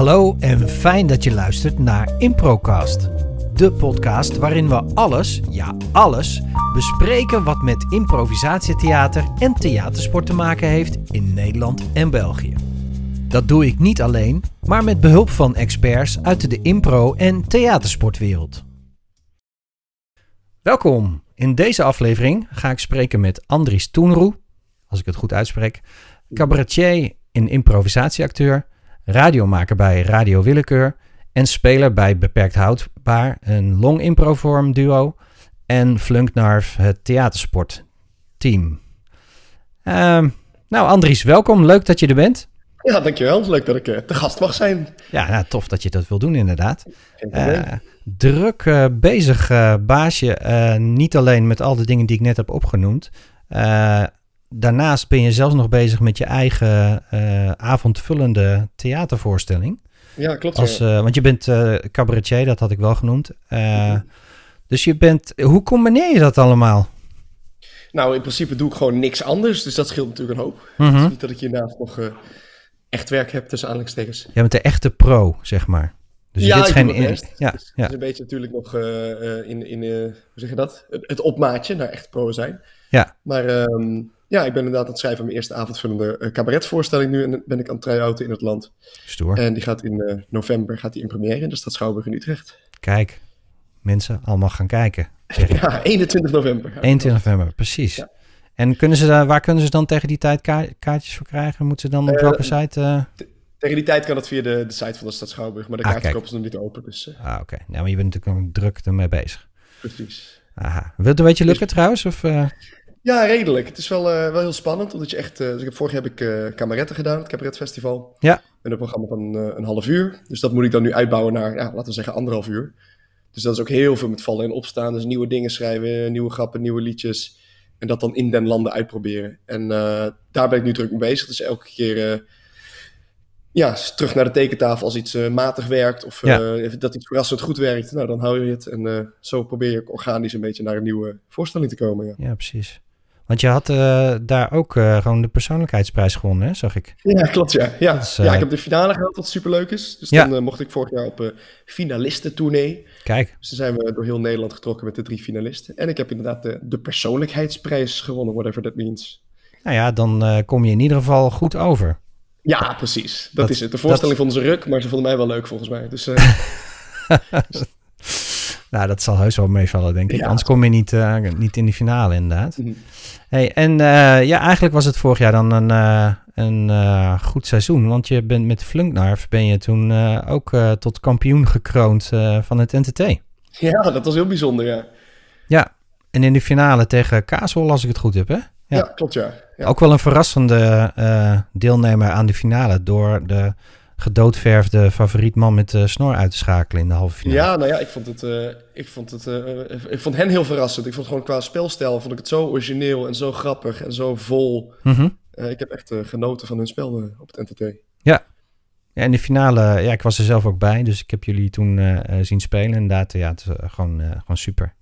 Hallo en fijn dat je luistert naar Improcast. De podcast waarin we alles, ja alles, bespreken wat met improvisatietheater en theatersport te maken heeft in Nederland en België. Dat doe ik niet alleen, maar met behulp van experts uit de impro- en theatersportwereld. Welkom! In deze aflevering ga ik spreken met Andries Toenroe, als ik het goed uitspreek, cabaretier en improvisatieacteur, radiomaker bij Radio Willekeur en speler bij Beperkt Houdbaar, een long improvorm duo, en Flunknarf, het theatersportteam. Ehm nou, Andries, welkom. Leuk dat je er bent. Ja, dankjewel. Leuk dat ik eh, te gast mag zijn. Ja, nou, tof dat je dat wil doen, inderdaad. Eh, druk eh, bezig eh, baasje, eh, niet alleen met al de dingen die ik net heb opgenoemd. Daarnaast ben je zelfs nog bezig met je eigen eh, avondvullende theatervoorstelling. ja, klopt. Als, ja. eh, want je bent eh, cabaretier, dat had ik wel genoemd. Eh, Dus je bent, hoe combineer je dat allemaal? Nou, in principe doe ik gewoon niks anders, dus dat scheelt natuurlijk een hoop. Mhm. Het is niet dat ik hiernaast nog echt werk heb tussen aanhalingstekens. Jij bent de echte pro, zeg maar. Dus ja, dit is geen in- best. ja, Dus ja. is een beetje natuurlijk nog in, in hoe zeg je dat? Het, het opmaatje naar echt pro zijn. Ja. Maar ehm, ja, ik ben inderdaad aan het schrijven aan mijn eerste avondvullende eh, cabaretvoorstelling nu. En ben ik aan het try-outen in het land. Stoer. En die gaat in eh, november gaat die in première in de stad Schouwburg in Utrecht. Kijk, mensen allemaal gaan kijken. Ja, 21 november. 21 november, precies. Ja. En kunnen ze daar, waar kunnen ze dan tegen die tijd ka- kaartjes voor krijgen? Moeten ze dan op Eh, welke site? Tegen die tijd kan dat via de, de site van de stad Schouwburg, maar de Ah, kaartverkoop is nog niet open, dus Ah, oké. Nou, maar je bent natuurlijk nog druk ermee bezig. precies. Aha. Wil het een beetje lukken trouwens? Of? Ja, redelijk. Het is wel, eh, wel heel spannend, omdat je echt... eh, dus ik heb, vorig jaar heb ik Kameretten gedaan, het Cabaretfestival. Ja. Met een programma van een half uur. Dus dat moet ik dan nu uitbouwen naar, ja, laten we zeggen, anderhalf uur. Dus dat is ook heel veel met vallen en opstaan. Dus nieuwe dingen schrijven, nieuwe grappen, nieuwe liedjes. En dat dan in den landen uitproberen. En daar ben ik nu druk mee bezig. Dus elke keer... ja, terug naar de tekentafel als iets matig werkt of Ja. dat iets verrassend goed werkt. Nou, dan hou je het. En zo probeer ook organisch een beetje naar een nieuwe voorstelling te komen. Ja, Ja, precies. Want je had eh, daar ook eh, gewoon de persoonlijkheidsprijs gewonnen, hè? zag ik. ja klopt. Ja. Ja. Is, eh, ja, ik heb de finale gehaald, wat superleuk is. Dus Ja. dan mocht ik vorig jaar op finalistentournee. Kijk, Dus dan zijn we door heel Nederland getrokken met de drie finalisten. En ik heb inderdaad de, de persoonlijkheidsprijs gewonnen, whatever that means. nou ja, dan kom je in ieder geval goed over. Ja, precies. Dat, Dat- is het. De voorstelling vonden ze ruk, maar ze vonden mij wel leuk volgens mij. Dus eh, Nou, dat zal heus wel meevallen, denk ik. Ja. Anders kom je niet, eh, niet in die finale, inderdaad. Mhm. Hey, en eh, ja, eigenlijk was het vorig jaar dan een, eh, een goed seizoen. Want je bent met Flunknarf ben je toen ook tot kampioen gekroond van het NTT. ja, dat was heel bijzonder, ja. Ja, en in de finale tegen Kaasel, als ik het goed heb, hè? Ja, Ja. klopt, ja. ja. Ook wel een verrassende deelnemer aan de finale... door de gedoodverfde favoriet man met de snor uit te schakelen in de halve finale. Ja, nou ja, ik vond het, eh, ik vond het, eh, ik vond hen heel verrassend. Ik vond gewoon qua spelstijl, vond ik het zo origineel en zo grappig en zo vol. Eh, ik heb echt genoten van hun spel op het NTT. Ja, in de finale, ja, ik was er zelf ook bij, dus ik heb jullie toen zien spelen. Inderdaad, ja, het is gewoon, gewoon super.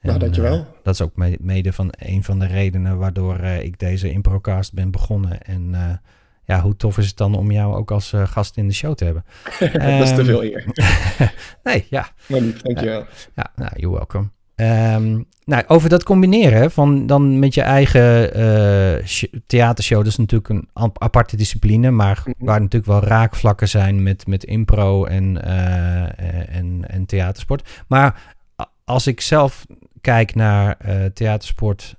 Nou, dankjewel. dat is ook me- mede van een van de redenen waardoor ik deze improcast ben begonnen. En ja, hoe tof is het dan om jou ook als eh, gast in de show te hebben? dat is te Ehm, veel eer. Nee, ja, Maar lief, dankjewel. ja nou, you're welcome. Ehm, nou, over dat combineren van dan met je eigen eh, sh- theatershow, dat is natuurlijk een ap- aparte discipline, maar Mhm. waar natuurlijk wel raakvlakken zijn met, met impro en, eh, en, en theatersport. Maar als ik zelf kijk naar theatersport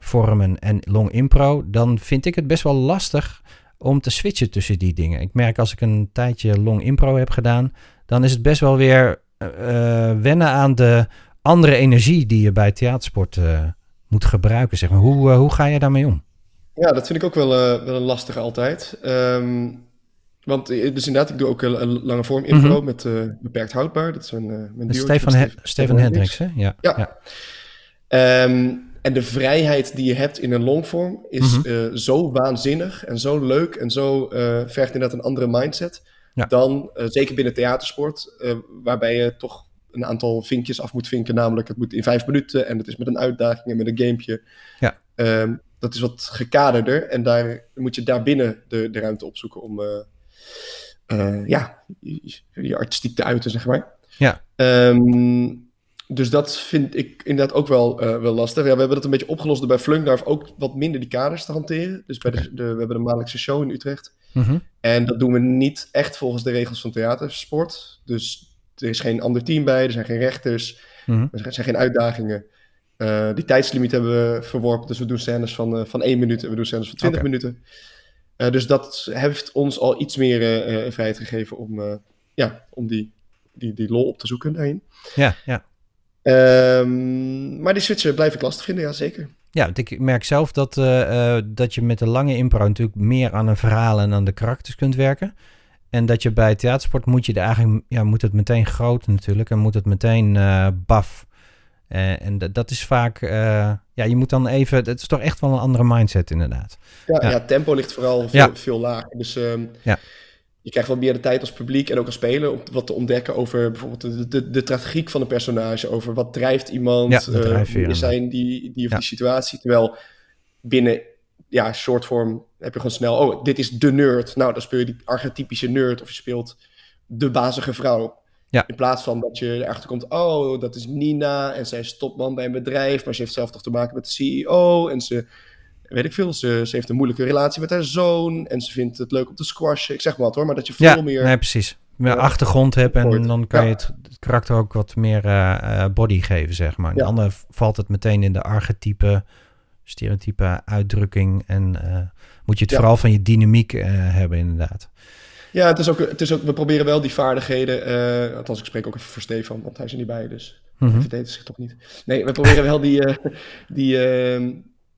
vormen en long impro, dan vind ik het best wel lastig om te switchen tussen die dingen. Ik merk als ik een tijdje long impro heb gedaan, dan is het best wel weer eh, eh, wennen aan de andere energie die je bij theatersport eh, moet gebruiken. Zeg maar. hoe, hoe ga je daarmee om? Ja, dat vind ik ook wel, wel een lastige altijd. Ehm, want dus inderdaad, ik doe ook een, een lange vorm impro Mhm. met beperkt houdbaar. Dat is mijn, eh mijn duootje Stefan, met He- Stef- Stefan Hendricks, hè? Ja. Ja. ja. Ehm, en de vrijheid die je hebt in een longvorm is Mhm. eh, zo waanzinnig en zo leuk en zo eh, vergt inderdaad een andere mindset Ja. dan, eh, zeker binnen theatersport, waarbij je toch een aantal vinkjes af moet vinken, namelijk het moet in vijf minuten en het is met een uitdaging en met een gamepje. Ja. Ehm, dat is wat gekaderder en daar moet je daarbinnen de, de ruimte opzoeken om, ja, je, je artistiek te uiten, zeg maar. Ja. Ehm, dus dat vind ik inderdaad ook wel, eh, wel lastig. Ja, we hebben dat een beetje opgelost door bij Flunkdarf ook wat minder die kaders te hanteren. Dus bij de, de, we hebben een maandelijkse show in Utrecht. Mhm. En dat doen we niet echt volgens de regels van theatersport. Dus er is geen ander team bij, er zijn geen rechters, Mhm. er zijn geen uitdagingen. Eh, die tijdslimiet hebben we verworpen, dus we doen scènes van, eh, van 1 minuut en we doen scènes van 20 Oké. minuten. Dus dat heeft ons al iets meer vrijheid gegeven om, ja, om die, die, die lol op te zoeken daarin. Ja, ja. Ehm, maar die switchen blijf ik lastig vinden, ja zeker. Ja, want ik merk zelf dat, eh, eh, dat je met de lange impro natuurlijk meer aan een verhaal en aan de karakters kunt werken. En dat je bij theatersport moet je er eigenlijk, ja, moet het meteen groot natuurlijk en moet het meteen eh baf. En dat- dat is vaak, ja, je moet dan even, het is toch echt wel een andere mindset inderdaad. Ja, Ja. ja. tempo ligt vooral veel, Ja. veel lager. Dus ehm, Ja. Je krijgt wat meer de tijd als publiek en ook als speler om wat te ontdekken over bijvoorbeeld de, de, de tragiek van een personage. Over wat drijft iemand, Ja, de eh, zijn die, die of Ja. die situatie. Terwijl binnen ja, shortform heb je gewoon snel, oh, dit is de nerd. Nou, dan speel je die archetypische nerd of je speelt de bazige vrouw. Ja. In plaats van dat je erachter komt, oh, dat is Nina en zij is topman bij een bedrijf, maar ze heeft zelf toch te maken met de CEO en ze weet ik veel, ze, ze heeft een moeilijke relatie met haar zoon en ze vindt het leuk om te squashen. Ik zeg maar wat hoor, maar dat je veel Ja, meer... nee, precies. Meer Ja. achtergrond hebt en dan kan Ja. je het, het karakter ook wat meer eh, eh, body geven, zeg maar. Ja. de andere valt het meteen in de archetype, stereotype uitdrukking en eh, moet je het Ja. vooral van je dynamiek hebben, inderdaad. Ja, het is, ook, het is ook, we proberen wel die vaardigheden, althans ik spreek ook even voor Stefan, want hij is er niet bij, dus hij verdedigt zich toch niet. Nee, we proberen wel die, die, eh,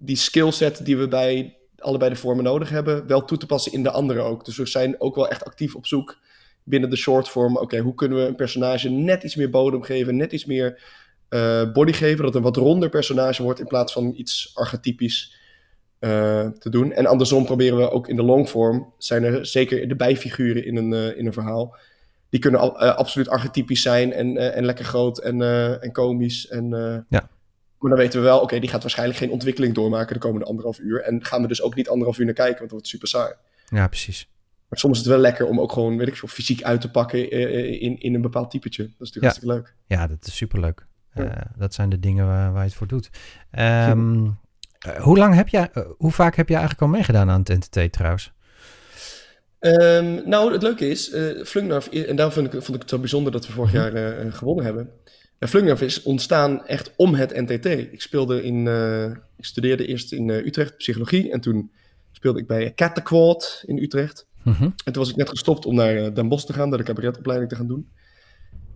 die skillset die we bij allebei de vormen nodig hebben, wel toe te passen in de andere ook. Dus we zijn ook wel echt actief op zoek binnen de shortform. Oké, hoe kunnen we een personage net iets meer bodem geven, net iets meer eh, body geven, dat een wat ronder personage wordt in plaats van iets archetypisch eh, te doen. En andersom proberen we ook in de longform, zijn er zeker de bijfiguren in een, eh, in een verhaal, die kunnen al, absoluut archetypisch zijn en, en lekker groot en, en komisch. En, Ja. Maar dan weten we wel, oké, die gaat waarschijnlijk geen ontwikkeling doormaken de komende anderhalf uur. En gaan we dus ook niet anderhalf uur naar kijken, want dat wordt super saai. Ja, precies. Maar soms is het wel lekker om ook gewoon, weet ik veel, fysiek uit te pakken eh, in, in een bepaald typetje. Dat is natuurlijk Ja. hartstikke leuk. Ja, dat is superleuk. Ja. Eh, dat zijn de dingen waar, waar je het voor doet. Ehm, eh, hoe lang heb jij, eh, hoe vaak heb je eigenlijk al meegedaan aan het NTT trouwens? Ehm, nou, het leuke is, eh Flungnarf, en daarom vond ik, vond ik het zo bijzonder dat we vorig jaar eh, eh, gewonnen hebben. Uh, Flungnarf is ontstaan echt om het NTT. Ik speelde in, eh, ik studeerde eerst in eh, Utrecht psychologie en toen speelde ik bij Cattequad in Utrecht. Mhm. En toen was ik net gestopt om naar eh, Den Bosch te gaan, daar de cabaretopleiding te gaan doen.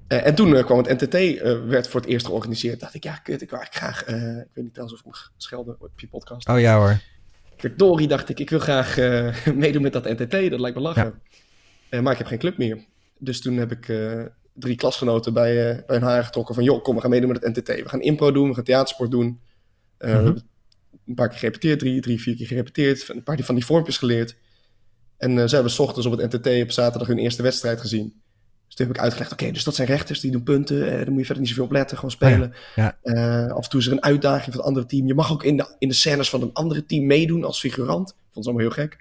En toen kwam het NTT, werd voor het eerst georganiseerd. dacht ik, ja, kut, ik wil eigenlijk graag, ik weet niet trouwens of ik mag schelden op je podcast. Oh ja hoor. Verdorie, dacht ik, ik wil graag meedoen met dat NTT, dat lijkt me lachen. Maar ik heb geen club meer. Dus toen heb ik drie klasgenoten bij, eh, bij hun haar getrokken van... joh, kom, we gaan meedoen met het NTT. We gaan impro doen, we gaan theatersport doen. Eh, Mhm. Een paar keer gerepeteerd, drie, drie, vier keer gerepeteerd. Een paar van die vormpjes geleerd. En eh, ze hebben 's ochtends op het NTT op zaterdag hun eerste wedstrijd gezien. Dus toen heb ik uitgelegd, oké, dus dat zijn rechters, die doen punten. Eh, daar moet je verder niet zoveel op letten, gewoon spelen. Ja. Eh, af en toe is er een uitdaging van het andere team. Je mag ook in de, in de scènes van een andere team meedoen als figurant. Ik vond het allemaal heel gek.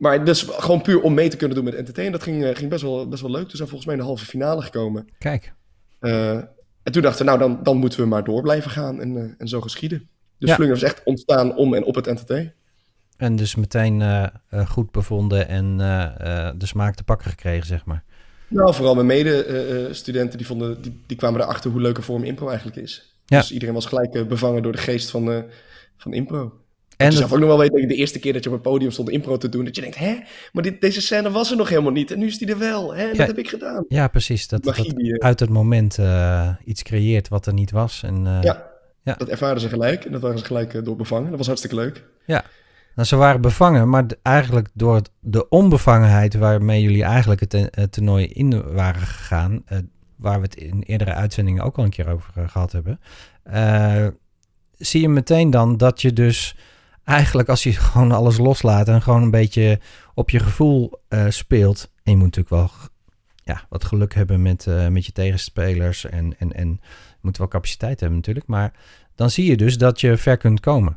Maar dus gewoon puur om mee te kunnen doen met NTT. En dat ging, eh, ging best, wel, best wel leuk. Toen zijn we volgens mij in de halve finale gekomen. Kijk. Eh, en toen dachten we, nou, dan, dan moeten we maar door blijven gaan. En, eh, en zo geschieden. Dus Ja. Flunger is echt ontstaan om en op het NTT. En dus meteen goed bevonden en de smaak te pakken gekregen, zeg maar. Nou, vooral mijn mede-studenten die, vonden, die, die kwamen erachter hoe leuke vorm impro eigenlijk is. Ja. Dus iedereen was gelijk bevangen door de geest van, van impro. En je dat- zelf ook nog wel weten, de eerste keer dat je op een podium stond impro te doen, dat je denkt, hè, maar dit, deze scène was er nog helemaal niet en nu is die er wel. Hè, en Ja. dat heb ik gedaan. ja, precies. Dat, Magie dat eh, uit het moment eh, iets creëert wat er niet was. En, eh, ja, ja. dat ervaren ze gelijk en dat waren ze gelijk door bevangen. Dat was hartstikke leuk. Nou, ze waren bevangen, maar eigenlijk door het- de onbevangenheid waarmee jullie eigenlijk het, het toernooi in waren gegaan, waar we het in eerdere uitzendingen ook al een keer over eh, gehad hebben, zie je meteen dan dat je dus eigenlijk als je gewoon alles loslaat en gewoon een beetje op je gevoel eh, speelt, en je moet natuurlijk wel ja, wat geluk hebben met, eh, met je tegenspelers en, en, en je moet wel capaciteit hebben natuurlijk, maar dan zie je dus dat je ver kunt komen.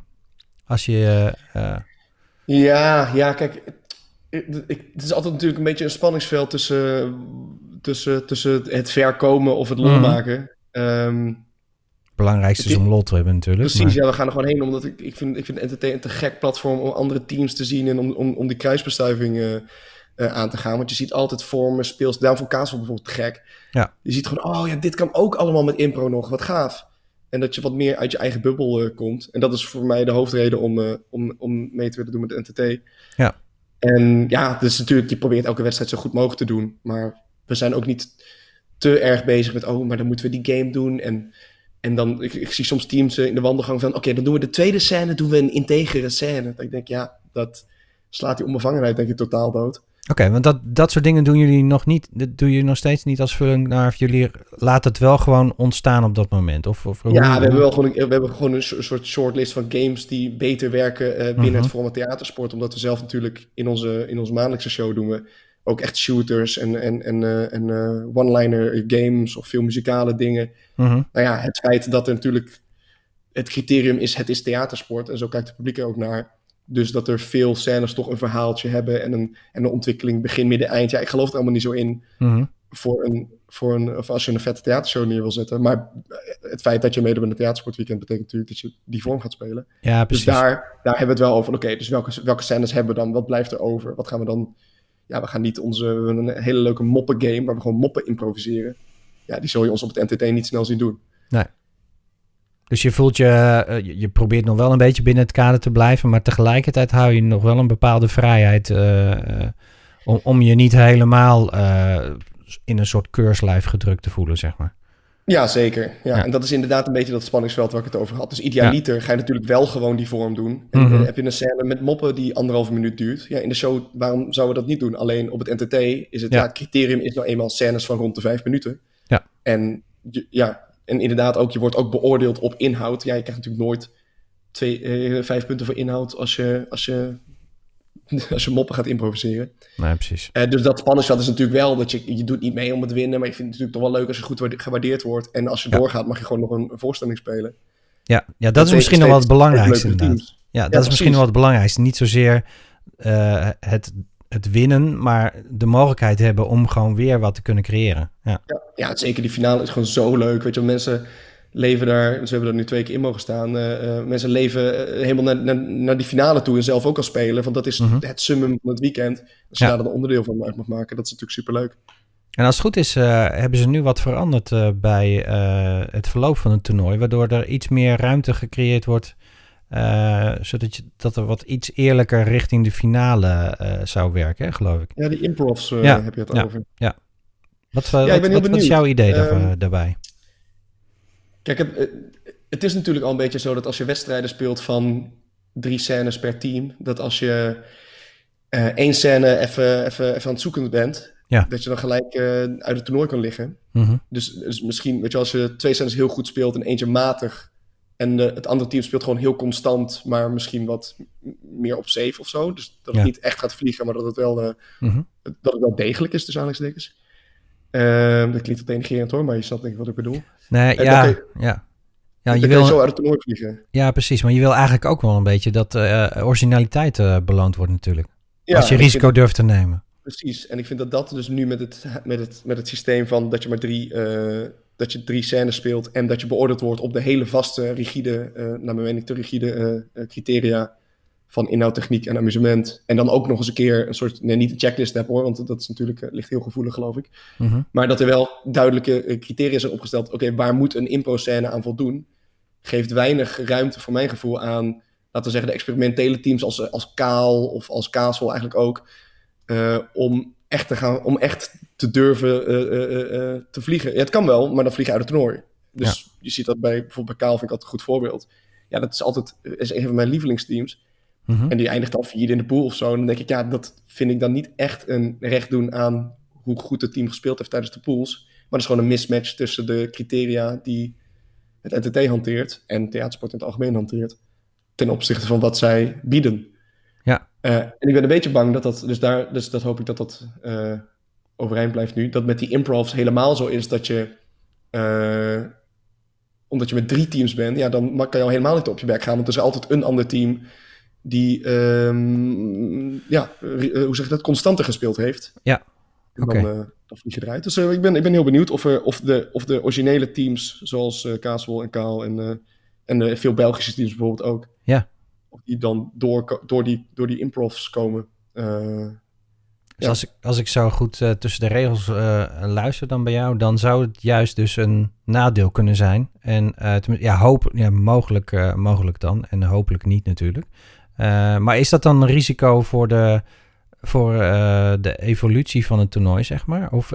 Als je... eh, Ja, ja, kijk, ik, het is altijd natuurlijk een beetje een spanningsveld tussen, tussen, tussen het verkomen of het lol Mhm. maken. Ehm, belangrijkste is om lol te hebben natuurlijk. precies, maar- ja, we gaan er gewoon heen omdat ik, ik vind, ik vind NTT een te gek platform om andere teams te zien en om, om, om die kruisbestuiving eh, eh, aan te gaan. Want je ziet altijd vormen, speels. Daarom vond Kaasel bijvoorbeeld te gek. Ja. Je ziet gewoon, oh ja, dit kan ook allemaal met impro nog. Wat gaaf. En dat je wat meer uit je eigen bubbel eh, komt. En dat is voor mij de hoofdreden om, om, om mee te willen doen met de NTT. Ja. En ja, dus natuurlijk, je probeert elke wedstrijd zo goed mogelijk te doen. Maar we zijn ook niet te erg bezig met, oh, maar dan moeten we die game doen. En, en dan, ik, ik zie soms teams eh, in de wandelgang van, oké, dan doen we de tweede scène, doen we een integere scène. Dat ik denk, ja, dat slaat die onbevangenheid denk ik totaal dood. Oké, want dat, dat soort dingen doen jullie nog niet. Dat doe je nog steeds niet als vulling naar of jullie laten het wel gewoon ontstaan op dat moment. Of, of Ja, we hebben wel gewoon een, we hebben gewoon een so- soort shortlist van games die beter werken eh, binnen Mhm. het format theatersport. Omdat we zelf natuurlijk in onze, in onze maandelijkse show doen we ook echt shooters en, en, en, eh, en eh, one-liner games of veel muzikale dingen. Mhm. Nou ja, het feit dat er natuurlijk het criterium is, het is theatersport. En zo kijkt het publiek er ook naar. Dus dat er veel scènes toch een verhaaltje hebben en een, en een ontwikkeling begin, midden, eind. Ja, ik geloof er allemaal niet zo in Mhm. voor een, voor een, of als je een vette theatershow neer wil zetten. Maar het feit dat je meedoet met een theatersportweekend betekent natuurlijk dat je die vorm gaat spelen. Ja, precies. Dus daar, daar hebben we het wel over. Oké, dus welke, welke scènes hebben we dan? Wat blijft er over? Wat gaan we dan... Ja, we gaan niet onze... Een hele leuke moppen game waar we gewoon moppen improviseren. Ja, die zul je ons op het NTT niet snel zien doen. Dus je voelt je, eh, je, je probeert nog wel een beetje binnen het kader te blijven, maar tegelijkertijd hou je nog wel een bepaalde vrijheid eh, eh, om, om je niet helemaal in een soort keurslijf gedrukt te voelen, zeg maar. Ja, zeker. Ja, Ja. En dat is inderdaad een beetje dat spanningsveld waar ik het over had. Dus idealiter ga je natuurlijk wel gewoon die vorm doen. En dan heb je een scène met moppen die anderhalve minuut duurt. Ja, in de show, waarom zouden we dat niet doen? Alleen op het NTT is het, Ja. ja. het criterium is nou eenmaal scènes van rond de vijf minuten. Ja. En ja, en inderdaad ook, je wordt ook beoordeeld op inhoud. Ja, je krijgt natuurlijk nooit twee, eh, vijf punten voor inhoud als je, als je, als je moppen gaat improviseren. Nee, precies. Eh, dus dat spanningsveld is natuurlijk wel dat je, je doet niet mee om het winnen, maar je vindt het natuurlijk toch wel leuk als je goed waarde- gewaardeerd wordt. En als je Ja. doorgaat, mag je gewoon nog een, voorstelling spelen. Ja, ja dat is misschien nog wel het belangrijkste inderdaad. Ja, dat is misschien wel het belangrijkste. Niet zozeer eh, het, het winnen, maar de mogelijkheid hebben om gewoon weer wat te kunnen creëren. Ja, Ja, ja, zeker die finale is gewoon zo leuk. Weet je, mensen leven daar, ze hebben er nu twee keer in mogen staan. eh, eh, mensen leven eh, helemaal naar, naar, naar die finale toe en zelf ook al spelen. Want dat is Mhm. het summum van het weekend. Als je Ja. daar een onderdeel van uit mag maken, dat is natuurlijk superleuk. En als het goed is, hebben ze nu wat veranderd bij het verloop van het toernooi, waardoor er iets meer ruimte gecreëerd wordt, zodat je, dat er wat iets eerlijker richting de finale zou werken, hè, geloof ik. Ja, die improvs Ja, heb je het ja. over. Wat, Ja, ik wat, wat, wat is jouw idee daar- Ehm, daarbij? Kijk, het, het is natuurlijk al een beetje zo dat als je wedstrijden speelt van drie scènes per team, dat als je eh, één scène even, even, even aan het zoeken bent, Ja. dat je dan gelijk eh, uit het toernooi kan liggen. Mhm. Dus, dus misschien, weet je, als je twee scènes heel goed speelt en eentje matig, en de, het andere team speelt gewoon heel constant, maar misschien wat meer op safe of zo. Dus dat Ja. het niet echt gaat vliegen, maar dat het wel, eh, Mhm. dat het wel degelijk is, tussen aanhalingstekens. Ehm dat klinkt wat denigrerend hoor, maar je snapt denk ik wat ik bedoel. Nee, En ja, dat ja. Ja, je je zo wil, uit het toernooi vliegen. ja, precies. Maar je wil eigenlijk ook wel een beetje dat eh, originaliteit eh, beloond wordt natuurlijk. Ja, als je risico vind durft te nemen. precies. En ik vind dat dat dus nu met het, met het, met het systeem van dat je maar drie, eh, dat je drie scènes speelt en dat je beoordeeld wordt op de hele vaste, rigide, naar mijn mening te rigide criteria van inhoud, techniek en amusement. En dan ook nog eens een keer een soort, nee, niet een checklist heb hoor, want dat is natuurlijk, eh, ligt heel gevoelig geloof ik. Mhm. Maar dat er wel duidelijke eh, criteria zijn opgesteld. Oké, waar moet een impro-scène aan voldoen? Geeft weinig ruimte voor mijn gevoel aan, laten we zeggen, de experimentele teams als, als Kaal of als Kaasel eigenlijk ook. eh, om echt te gaan, om echt te durven eh, eh, eh, eh, te vliegen. Ja, het kan wel, maar dan vlieg je uit het toernooi. Dus je ziet dat bij bijvoorbeeld bij Kaal vind ik altijd een goed voorbeeld. Ja, dat is altijd is een van mijn lievelingsteams. Mhm. En die eindigt dan vierde in de pool of zo. En dan denk ik, ja, dat vind ik dan niet echt een recht doen aan hoe goed het team gespeeld heeft tijdens de pools. Maar dat is gewoon een mismatch tussen de criteria die het NTT hanteert en theatersport in het algemeen hanteert. Ten opzichte van wat zij bieden. Ja. Eh, en ik ben een beetje bang dat dat, dus daar, dus dat hoop ik dat dat eh, overeind blijft nu. Dat met die improvs helemaal zo is dat je, eh, omdat je met drie teams bent, ja, dan kan je al helemaal niet op je bek gaan. Want er is altijd een ander team die, ehm, ja, hoe zeg je dat, constanter gespeeld heeft. Ja. Okay. Dan, dan vlieg je eruit. Dus ik, ben, ik ben heel benieuwd of, of, de, of de originele teams, zoals uh, Kaaswol en Kaal en, en veel Belgische teams bijvoorbeeld ook. Ja. Of die dan door, door, die, door die improvs komen. Dus als, ik, als ik zo goed uh, tussen de regels uh, luister dan bij jou, dan zou het juist dus een nadeel kunnen zijn. En uh, ja, hoop, ja, mogelijk, mogelijk dan. En hopelijk niet natuurlijk. Maar is dat dan een risico voor de, voor, de evolutie van het toernooi, zeg maar? Of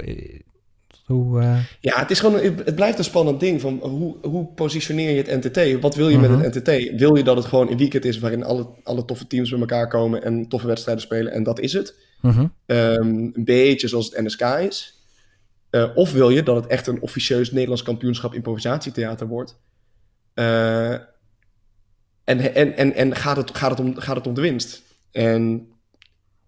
hoe... Ja, het, is gewoon, het blijft een spannend ding. Van hoe, hoe positioneer je het NTT? Wat wil je met het NTT? Wil je dat het gewoon een weekend is waarin alle, alle toffe teams bij elkaar komen en toffe wedstrijden spelen en dat is het? Mhm. Ehm, een beetje zoals het NSK is. Of wil je dat het echt een officieus Nederlands kampioenschap improvisatietheater wordt? Uh, en, en, en, en gaat, het, gaat, het om, gaat het om de winst? En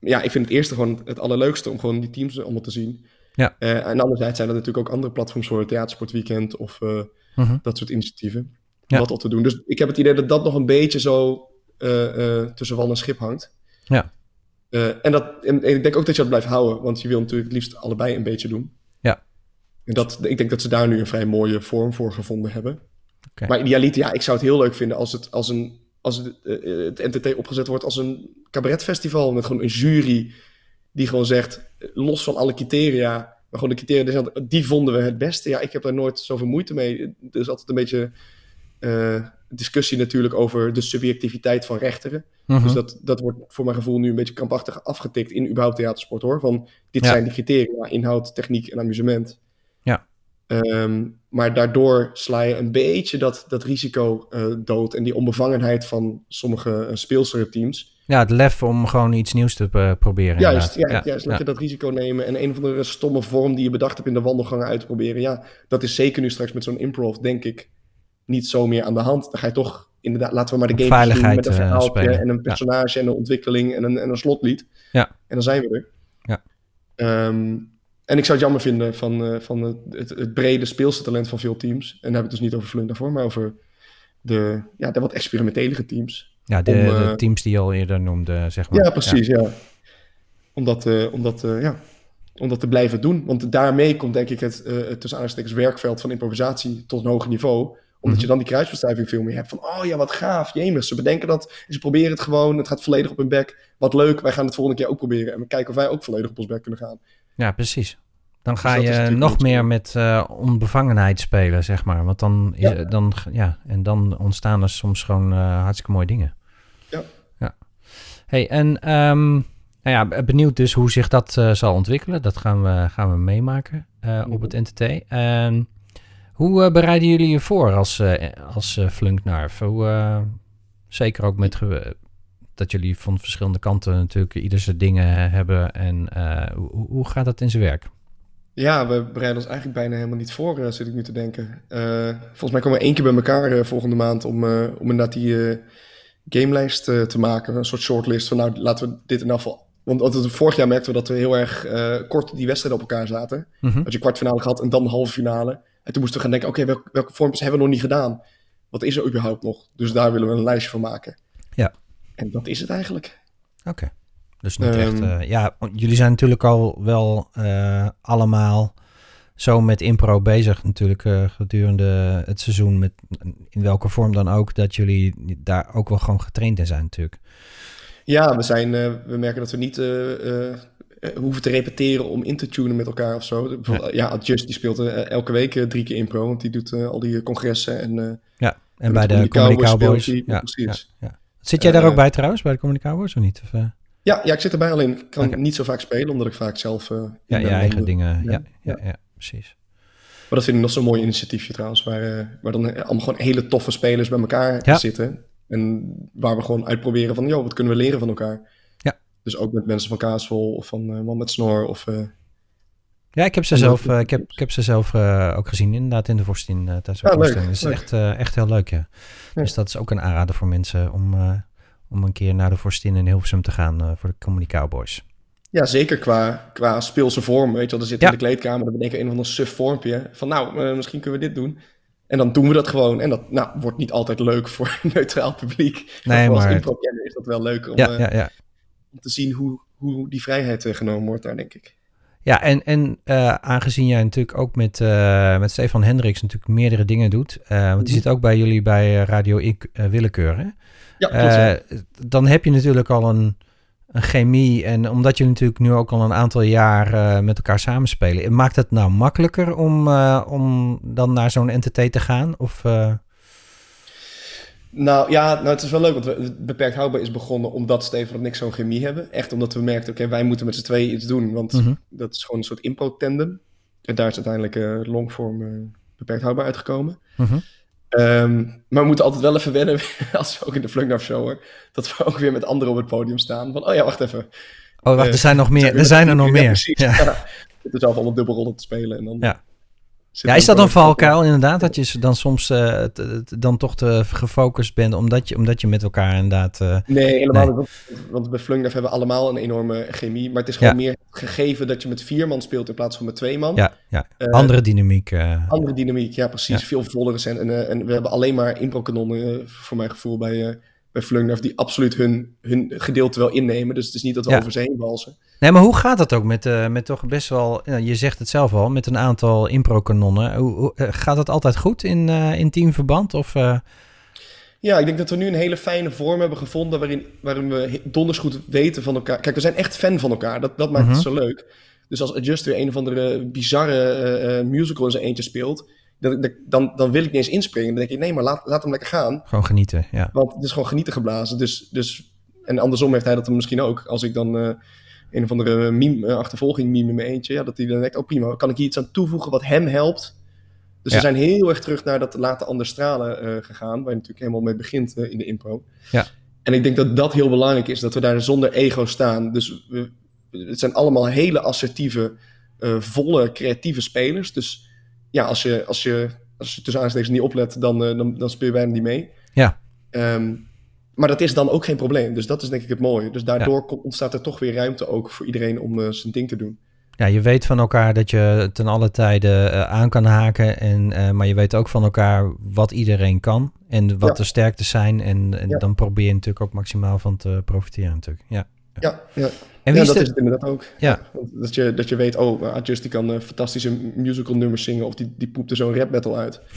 ja, ik vind het eerste gewoon het allerleukste om gewoon die teams allemaal te zien. Ja. Uh, en anderzijds zijn er natuurlijk ook andere platforms voor Theatersportweekend of mhm. dat soort initiatieven. Om dat al te doen. Dus ik heb het idee dat dat nog een beetje zo tussen wal en schip hangt. Ja. Uh, en, dat, en, ik denk ook dat je dat blijft houden, want je wil natuurlijk het liefst allebei een beetje doen. Ja. En dat, ik denk dat ze daar nu een vrij mooie vorm voor gevonden hebben. Okay. Maar idealiter, ja, ik zou het heel leuk vinden als het, als een, als het, uh, het NTT opgezet wordt als een cabaretfestival met gewoon een jury die gewoon zegt, los van alle criteria, maar gewoon de criteria, die vonden we het beste. Ja, ik heb daar nooit zoveel moeite mee. Er is altijd een beetje uh, discussie natuurlijk over de subjectiviteit van rechteren. Mhm. Dus dat, dat wordt voor mijn gevoel nu een beetje krampachtig afgetikt in überhaupt theatersport hoor. Van dit Ja. zijn de criteria, inhoud, techniek en amusement. Ja. Ehm, maar daardoor sla je een beetje dat, dat risico eh, dood en die onbevangenheid van sommige uh, speelsterteams. Ja, het lef om gewoon iets nieuws te uh, proberen. Juist, ja, inderdaad. juist lekker dat risico nemen en een of andere stomme vorm die je bedacht hebt in de wandelgangen uit te proberen. Ja, dat is zeker nu straks met zo'n improv, denk ik, niet zo meer aan de hand. Dan ga je toch inderdaad, laten we maar de game doen met een eh, verhaaltje en een Ja. personage en een ontwikkeling en een, en een slotlied. Ja. En dan zijn we er. Ja. Ehm, en ik zou het jammer vinden van, eh, van het, het, brede speelse talent van veel teams. En dan hebben we het dus niet over Flunk daarvoor, maar over de, ja, de wat experimentelere teams. Ja, de, Om, de eh, teams die je al eerder noemde, zeg maar. Ja, precies, ja. Om dat, eh, om, dat, ja, om dat te blijven doen. Want daarmee komt denk ik het, het tussen aanstekens werkveld van improvisatie tot een hoger niveau. Omdat Mhm. je dan die kruisbestuiving veel meer hebt. Van, oh ja, wat gaaf, jemig. Ze bedenken dat ze proberen het gewoon. Het gaat volledig op hun bek. Wat leuk, wij gaan het volgende keer ook proberen. En we kijken of wij ook volledig op ons bek kunnen gaan. Ja, precies. Dan ga Dus je nog meer zo. met eh, onbevangenheid spelen, zeg maar. Want dan, is, Ja. dan, ja, en dan ontstaan er soms gewoon eh, hartstikke mooie dingen. Ja. ja. Hey, en ehm, nou ja, benieuwd dus hoe zich dat eh, zal ontwikkelen. Dat gaan we, gaan we meemaken eh, op het NTT. En hoe eh, bereiden jullie je voor als, eh als eh, Flunknarf? Hoe, eh, zeker ook met dat jullie van verschillende kanten natuurlijk ieder zijn dingen hebben. En eh, hoe, hoe gaat dat in zijn werk? Ja, we bereiden ons eigenlijk bijna helemaal niet voor, eh, zit ik nu te denken. Eh, volgens mij komen we één keer bij elkaar volgende maand om, om inderdaad die gamelijst te maken. Een soort shortlist van nou, laten we dit in ieder geval... Want, want vorig jaar merkten we dat we heel erg kort die wedstrijden op elkaar zaten. Mhm. Had je kwartfinale gehad en dan de halve finale. En toen moesten we gaan denken, oké, welke, welke vormpjes hebben we nog niet gedaan? Wat is er überhaupt nog? Dus daar willen we een lijstje van maken. Ja. En dat is het eigenlijk. Oké. Dus niet Ehm, echt. eh, ja, jullie zijn natuurlijk al wel eh, allemaal zo met impro bezig, natuurlijk eh, gedurende het seizoen, met in welke vorm dan ook, dat jullie daar ook wel gewoon getraind in zijn, natuurlijk. Ja, we, zijn, we merken dat we niet hoeven te repeteren om in te tunen met elkaar of zo. Ja, Adjust die speelt elke week drie keer impro, want die doet al die congressen en... Ja, en En bij de Comedy Cowboys Ja, precies. ja. Zit jij daar Eh, ook bij trouwens, bij de Cowboys of niet? Of, eh, ja, ja, ik zit erbij alleen. Ik kan niet zo vaak spelen, omdat ik vaak zelf... eh, in ja, je eigen dingen. Ja, Ja, ja, ja, precies. Maar dat vind ik nog zo'n mooi initiatiefje trouwens, waar, eh, waar dan allemaal gewoon hele toffe spelers bij elkaar Ja. zitten. En waar we gewoon uitproberen van, joh, wat kunnen we leren van elkaar? Ja. Dus ook met mensen van Kaasvol of van eh Man met Snor of... Ja, ik heb ze En zelf, eh, ik heb, ik heb ze zelf eh, ook gezien, inderdaad, in de Vorstin eh tijdens de Ah, leuk. Dat is leuk. echt, echt heel leuk, ja. Ja. Dus dat is ook een aanrader voor mensen om, om een keer naar de Vorstin in Hilversum te gaan voor de Comedy Cowboys. ja, zeker qua, qua speelse vorm, weet je wel. Er zit Ja. in de kleedkamer, dan bedenken een of ander suf vormpje. Van nou, misschien kunnen we dit doen. En dan doen we dat gewoon. En dat nou, wordt niet altijd leuk voor een neutraal publiek. Nee, maar... Als impro-kenner is dat wel leuk om, Ja, ja, ja. om te zien hoe, hoe die vrijheid genomen wordt daar, denk ik. Ja, en, en eh, aangezien jij natuurlijk ook met, eh, met Stefan Hendricks natuurlijk meerdere dingen doet. eh, want die Mhm. zit ook bij jullie bij Radio Ik Willekeur. Hè? Ja, klopt. dan heb je natuurlijk al een, een chemie. En omdat jullie natuurlijk nu ook al een aantal jaar met elkaar samenspelen. Maakt het nou makkelijker om, om dan naar zo'n NTT te gaan? Of, Nou ja, nou, het is wel leuk, want we, Beperkt Houdbaar is begonnen omdat Stefan en ik zo'n chemie hebben. Echt omdat we merkten, oké, wij moeten met z'n tweeën iets doen, want mhm. dat is gewoon een soort impro-tandem. En daar is uiteindelijk eh longform eh, Beperkt Houdbaar uitgekomen. Mhm. Ehm, maar we moeten altijd wel even wennen, als we ook in de Flugnav Show, hoor, dat we ook weer met anderen op het podium staan. Van, oh ja, wacht even. Oh, wacht, Eh, er zijn nog meer. Er zijn er nog ja, meer. precies. Ja. Ja. Het is allemaal dubbelrollen te spelen. En dan Ja. Ja, is dat een valkuil inderdaad? Dat je dan soms eh, t- t- dan toch te gefocust bent omdat je, omdat je met elkaar inderdaad... eh, Nee, helemaal Nee. niet. Want, bij Flungdef hebben we allemaal een enorme chemie. Maar het is gewoon Ja. meer gegeven dat je met vier man speelt in plaats van met twee man. ja, ja, Eh, andere dynamiek. eh, Andere dynamiek, ja precies. Ja. Veel vollere. En, eh, en we hebben alleen maar impro-kanonnen, eh, voor mijn gevoel, bij, eh bij die absoluut hun, hun gedeelte wel innemen. Dus het is niet dat we Ja. over ze heen walsen. Nee, maar hoe gaat dat ook met, eh, met toch best wel... je zegt het zelf al, met een aantal impro-kanonnen. Hoe, hoe- eh, gaat dat altijd goed in, eh, in teamverband? Of, Ja, ik denk dat we nu een hele fijne vorm hebben gevonden waarin, waarin we donders goed weten van elkaar. Kijk, we zijn echt fan van elkaar. Dat, dat maakt Mhm. het zo leuk. Dus als Adjust weer een of andere bizarre musical in zijn eentje speelt, dan, dan, dan wil ik niet eens inspringen. Dan denk ik, nee, maar laat, laat hem lekker gaan. gewoon genieten, ja. Want het is gewoon genieten geblazen. Dus, dus, en andersom heeft hij dat dan misschien ook. Als ik dan een of andere meme, eh, achtervolging meme in mijn eentje, ja, dat hij dan denkt, oh prima, kan ik hier iets aan toevoegen wat hem helpt? Dus Ja. we zijn heel erg terug naar dat laten anders stralen eh, gegaan, waar je natuurlijk helemaal mee begint eh, in de impro. Ja. En ik denk dat dat heel belangrijk is, dat we daar zonder ego staan. Dus we, het zijn allemaal hele assertieve, volle, creatieve spelers. Dus ja, als je, als je, als je tussen aanstekens niet oplet, dan, dan, dan speel je bijna niet mee. Ja. Ehm, maar dat is dan ook geen probleem. Dus dat is denk ik het mooie. Dus daardoor ontstaat er toch weer ruimte ook voor iedereen om eh, zijn ding te doen. Ja, je weet van elkaar dat je ten alle tijden eh, aan kan haken. En, eh, maar je weet ook van elkaar wat iedereen kan. En wat Ja. de sterktes zijn. En, en Ja. dan probeer je natuurlijk ook maximaal van te profiteren natuurlijk. Ja. Ja, ja. En wie is dat de- is het inderdaad ook. Ja. Dat je, dat je weet, oh, Adjust die kan fantastische musical nummers zingen... of die, die poept er zo'n rap battle uit.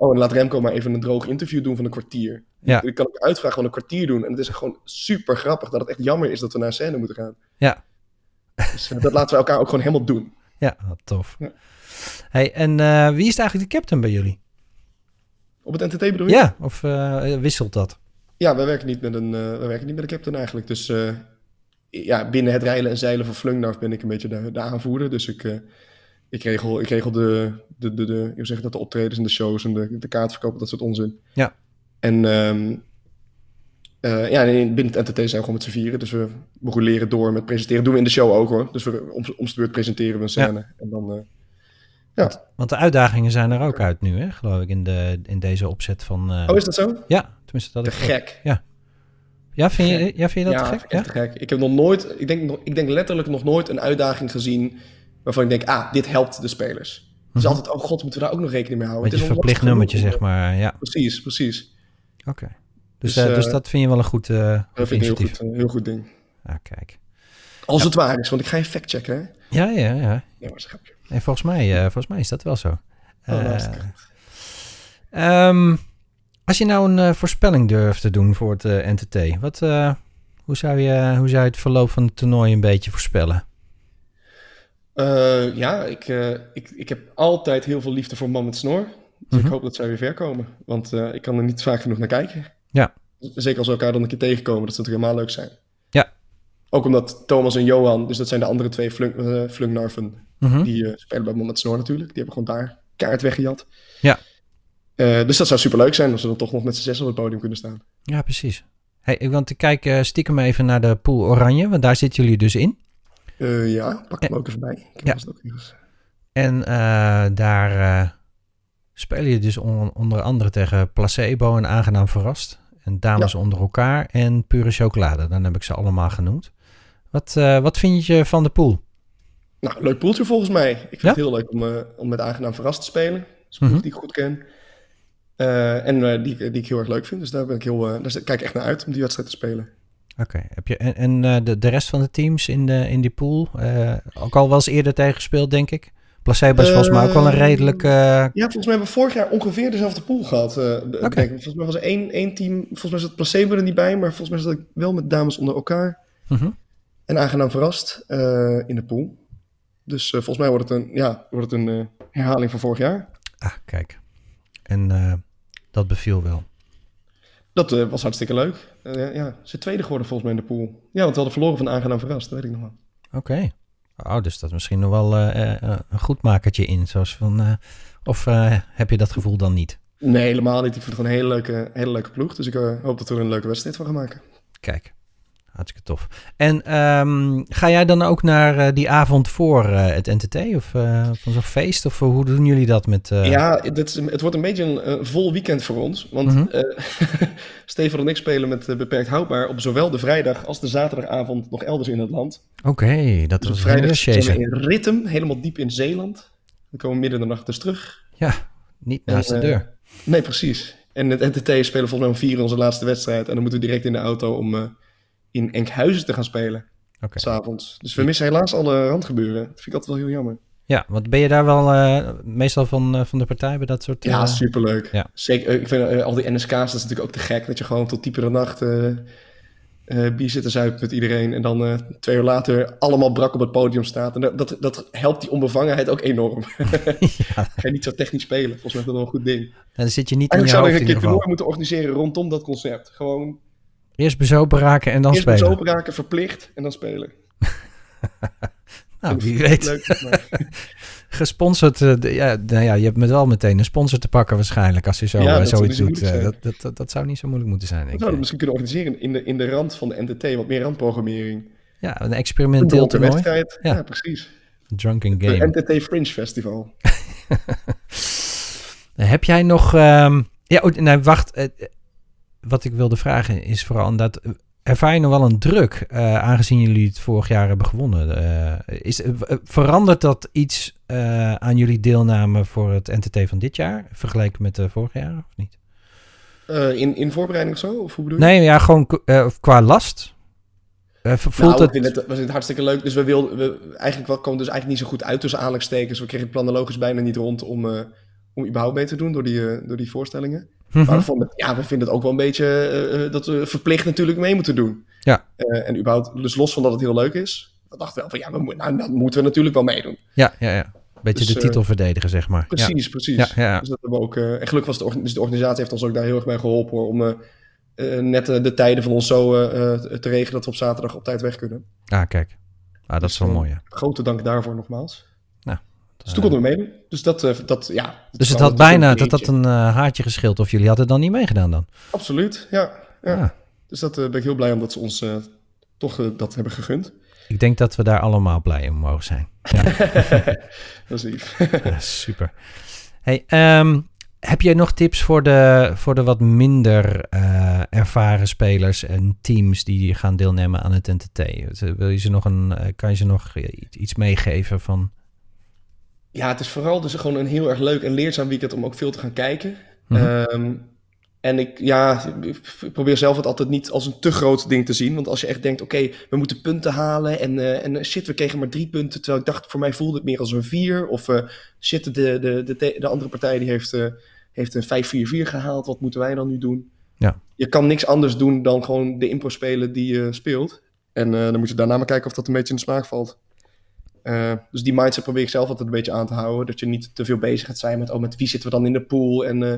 Oh, en laat Remco maar even een droog interview doen van een kwartier. Ja. Ik kan ook uitvragen van een kwartier doen. En het is gewoon super grappig dat het echt jammer is dat we naar scène moeten gaan. Ja. Dus eh, dat laten we elkaar ook gewoon helemaal doen. Ja, tof. Ja. Hey, en eh, wie is eigenlijk de captain bij jullie? Op het NTT bedoel je? Ja, of eh, wisselt dat? Ja, wij werken niet met een, wij werken niet met een captain eigenlijk. Dus ja, binnen het rijlen en zeilen van Flungnav ben ik een beetje de, de aanvoerder. Dus ik, ik regel, ik regel de, de, de, de, hoe zeg dat, de optredens en de shows en de, de kaartverkopen, dat soort onzin. Ja. En ehm, eh, ja, en binnen het NTT zijn we gewoon met z'n vieren. Dus we, we roleren door met presenteren. doen we in de show ook hoor. Dus we, om, om de beurt presenteren we een scène. En dan, eh, ja. Want de uitdagingen zijn er ook uit nu, hè, geloof ik, in, de, in deze opzet van... eh, Oh, is dat zo? Ja, tenminste dat Te ik... gek. Ja, vind je, ja, vind je dat ja, te gek? echt te gek. Ik heb nog nooit, ik denk, nog- ik denk letterlijk nog nooit een uitdaging gezien waarvan ik denk, ah, dit helpt de spelers. Dus Mhm. altijd, oh god, moeten we daar ook nog rekening mee houden? Het is al verplicht nummertje, zeg maar. Ja, Precies, precies. oké. Dus, Dus, eh, dus eh, dat vind je wel een goed, eh, Dat vind ik een heel goed, een heel goed ding. Ah, kijk. Als het waar is, want ik ga je factchecken, hè? Ja, ja, ja. Ja, maar een grapje. Nee, volgens, mij, volgens mij is dat wel zo. Oh, Eh, ehm, als je nou een voorspelling durft te doen voor het NTT, wat, hoe, zou je, hoe zou je het verloop van het toernooi een beetje voorspellen? Eh, ja, ik, eh, ik, ik heb altijd heel veel liefde voor Man met Snor. Dus Mhm. ik hoop dat zij weer ver komen. Want eh, ik kan er niet vaak genoeg naar kijken. Ja. Zeker als we elkaar dan een keer tegenkomen. Dat zou natuurlijk helemaal leuk zijn. Ja. Ook omdat Thomas en Johan, dus dat zijn de andere twee flunk, Flungnarven, Mhm. die spelen bij Man met Snor natuurlijk. Die hebben gewoon daar kaart weggejat. Ja. Dus dat zou superleuk zijn als we dan toch nog met z'n zes op het podium kunnen staan. Ja, precies. Hey, want ik kijk stiekem even naar de pool Oranje, want daar zitten jullie dus in. Eh, ja, pak hem ook even bij. Ik Ja. het ook. En eh, daar eh, spelen je dus on- onder andere tegen Placebo en Aangenaam Verrast. En Dames onder elkaar en Pure Chocolade. Dan heb ik ze allemaal genoemd. Wat, eh, wat vind je van de pool? Nou, leuk poeltje volgens mij. Ik vind Ja? het heel leuk om, eh, om met aangenaam verrast te spelen. Dat is een Mhm. die ik goed ken. en die, die ik heel erg leuk vind. Dus daar, ben ik heel, daar kijk ik echt naar uit om die wedstrijd te spelen. Oké, heb je en, en de, de rest van de teams in, de, in die pool ook al wel eens eerder tegen gespeeld, denk ik? Placebo is volgens mij ook wel een redelijk... Ja, volgens mij hebben we vorig jaar ongeveer dezelfde pool gehad. Okay. Volgens mij was er één, één team, volgens mij zat placebo er niet bij, maar volgens mij zat ik wel met dames onder elkaar. Mhm. En aangenaam verrast in de pool. Dus volgens mij wordt het een, ja, wordt het een herhaling van vorig jaar. Ah, kijk. En dat beviel wel. Dat was hartstikke leuk. Uh, ja, ze tweede geworden volgens mij in de pool. Ja, want we hadden verloren van aangenaam verrast, dat weet ik nog wel. Oké. Okay. Oh, dus dat is misschien nog wel een goed makertje in. Zoals van, of heb je dat gevoel dan niet? Nee, helemaal niet. Ik vind het gewoon een hele leuke, hele leuke ploeg. Dus ik hoop dat we er een leuke wedstrijd van gaan maken. Kijk, Hartstikke tof. En um, ga jij dan ook naar uh, die avond voor uh, het NTT of uh, van zo'n feest? Of hoe doen jullie dat met... Ja, dit, het wordt een beetje een vol weekend voor ons. Want mm -hmm. Stefan en ik spelen met beperkt houdbaar op zowel de vrijdag als de zaterdagavond nog elders in het land. Oké, okay, dat dus was vrijdag zijn we in Rittem, helemaal diep in Zeeland. We komen midden in de nacht dus terug. Ja, niet naast en, de deur. nee, precies. En het NTT spelen volgens mij om vier onze laatste wedstrijd. En dan moeten we direct in de auto om in Enkhuizen te gaan spelen. Okay. S'avonds. Dus we missen helaas alle randgebeuren. Dat vind ik altijd wel heel jammer. Ja, want ben je daar wel uh, meestal van, uh, van de partij bij dat soort... Uh... Ja, superleuk. Ja. Zeker, ik vind al die NSK's, dat is natuurlijk ook te gek. Dat je gewoon tot diepere nacht bier zit te zuipen met iedereen. En dan twee uur later allemaal brak op het podium staat. En dat, dat, dat helpt die onbevangenheid ook enorm. ja. Ga niet zo technisch spelen. Volgens mij is dat wel een goed ding. dan zit je niet in je hoofd in zou ik een keer moeten organiseren rondom dat concept. Gewoon Eerst bezopen raken en dan Eerst spelen. Eerst bezopen raken, verplicht en dan spelen. nou, wie weet. Leuk, Gesponsord, uh, ja, nou ja, je hebt met wel meteen een sponsor te pakken waarschijnlijk als je zo, ja, uh, zoiets doet. Uh, dat, dat, dat, dat, zou niet zo moeilijk moeten zijn. We zouden misschien kunnen organiseren in de, in de rand van de NTT, wat meer randprogrammering. Ja, een experimenteel een wedstrijd. Ja. ja, precies. Drunken Game. De NTT Fringe Festival. Heb jij nog... Um, ja, oh, nee, wacht wat ik wilde vragen is vooral dat ervaar je nog wel een druk, uh, aangezien jullie het vorig jaar hebben gewonnen? Uh, is, uh, verandert dat iets aan jullie deelname voor het NTT van dit jaar, vergeleken met de vorig jaar of niet? in, in voorbereiding of zo? Of hoe bedoel je? Nee, ja, gewoon qua last. voelt nou, het... het was het hartstikke leuk. Dus we wilden, we, eigenlijk wel, komen dus eigenlijk niet zo goed uit tussen aanleidingstekens. We kregen het planologisch bijna niet rond om, om überhaupt mee te doen door die, door die voorstellingen. Mm Maar we, vonden, ja, we vinden het ook wel een beetje uh, uh, dat we verplicht natuurlijk mee moeten doen. Ja. En überhaupt, dus los van dat het heel leuk is, we dachten wel van ja, we, nou, dan moeten we natuurlijk wel meedoen. Ja, ja, ja. Beetje dus, de titel verdedigen, zeg maar. Precies, ja. precies. Ja, ja, Dus dat hebben we ook, en gelukkig was de, dus de organisatie heeft ons ook daar heel erg bij geholpen hoor, om net de tijden van ons zo te regelen dat we op zaterdag op tijd weg kunnen. Ah, kijk. Ah, dat dus, is wel mooi, ja. Grote dank daarvoor nogmaals. Dus toen konden we meedoen. Dus dat, uh, dat ja. Dus het had bijna dat dat een uh, haartje gescheeld of jullie hadden dan niet meegedaan dan? Absoluut, ja. ja. Ah. Dus dat ben ik heel blij omdat ze ons toch dat hebben gegund. Ik denk dat we daar allemaal blij om mogen zijn. Ja. dat is lief. ja, super. Hey, um, heb jij nog tips voor de, voor de wat minder ervaren spelers en teams die gaan deelnemen aan het NTT? Wil je ze nog een, kan je ze nog iets meegeven van ja, het is vooral dus gewoon een heel erg leuk en leerzaam weekend om ook veel te gaan kijken. Mm -hmm. en ik, ja, ik probeer zelf het altijd niet als een te groot ding te zien. Want als je echt denkt, oké, we moeten punten halen. En, uh, en shit, we kregen maar drie punten. Terwijl ik dacht, voor mij voelde het meer als een vier. Of uh, shit, de, de, de, de, andere partij die heeft, uh, heeft een 5-4-4 gehaald. Wat moeten wij dan nu doen? Ja. Je kan niks anders doen dan gewoon de impro spelen die je speelt. En dan moet je daarna maar kijken of dat een beetje in de smaak valt. Uh, dus die mindset probeer ik zelf altijd een beetje aan te houden. Dat je niet te veel bezig gaat zijn met, oh, met wie zitten we dan in de pool? En, uh,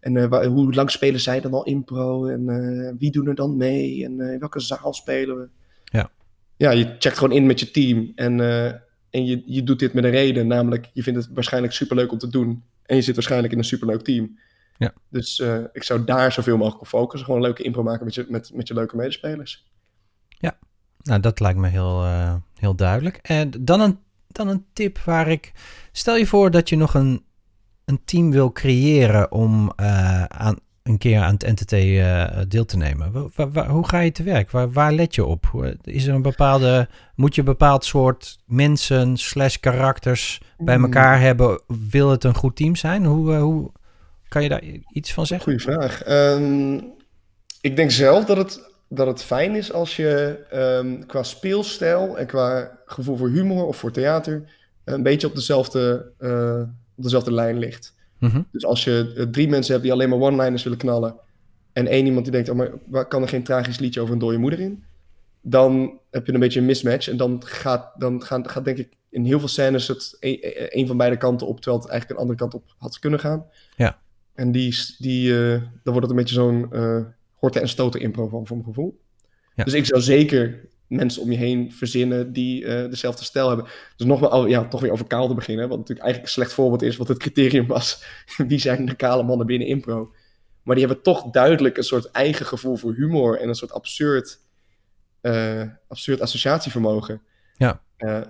en uh, hoe lang spelen zij dan al impro? En wie doen er dan mee? En in welke zaal spelen we? Ja. Ja, je checkt gewoon in met je team. En, en je, je doet dit met een reden. Namelijk, je vindt het waarschijnlijk superleuk om te doen. En je zit waarschijnlijk in een superleuk team. Ja. Dus ik zou daar zoveel mogelijk op focussen. Gewoon een leuke impro maken met je, met, met je leuke medespelers. Nou, dat lijkt me heel, uh, heel duidelijk. En dan een, dan een tip waar ik. Stel je voor dat je nog een, een team wil creëren om uh, aan, een keer aan het NTT uh, eh, deel te nemen. Waar, waar, hoe ga je te werk? Waar, waar let je op? Is er een bepaalde. Moet je een bepaald soort mensen slash karakters bij elkaar hebben? Wil het een goed team zijn? Hoe, hoe, Kan je daar iets van zeggen? Goeie vraag. Ehm, ik denk zelf dat het, dat het fijn is als je ehm, qua speelstijl en qua gevoel voor humor of voor theater een beetje op dezelfde, eh, op dezelfde lijn ligt. Mhm. Dus als je eh, drie mensen hebt die alleen maar one-liners willen knallen en één iemand die denkt, oh maar waar kan er geen tragisch liedje over een dode moeder in? Dan heb je een beetje een mismatch en dan gaat, dan gaat, gaat denk ik in heel veel scènes het een, een van beide kanten op, terwijl het eigenlijk een andere kant op had kunnen gaan. Ja. En die, die, eh, dan wordt het een beetje zo'n horten en stoten impro van, voor mijn gevoel. Ja. Dus ik zou zeker mensen om je heen verzinnen die eh, dezelfde stijl hebben. Dus nog wel, ja, toch weer over kaal te beginnen, wat natuurlijk eigenlijk een slecht voorbeeld is, wat het criterium was. Wie zijn de kale mannen binnen impro? Maar die hebben toch duidelijk een soort eigen gevoel voor humor en een soort absurd, eh, absurd associatievermogen. Ja. Eh,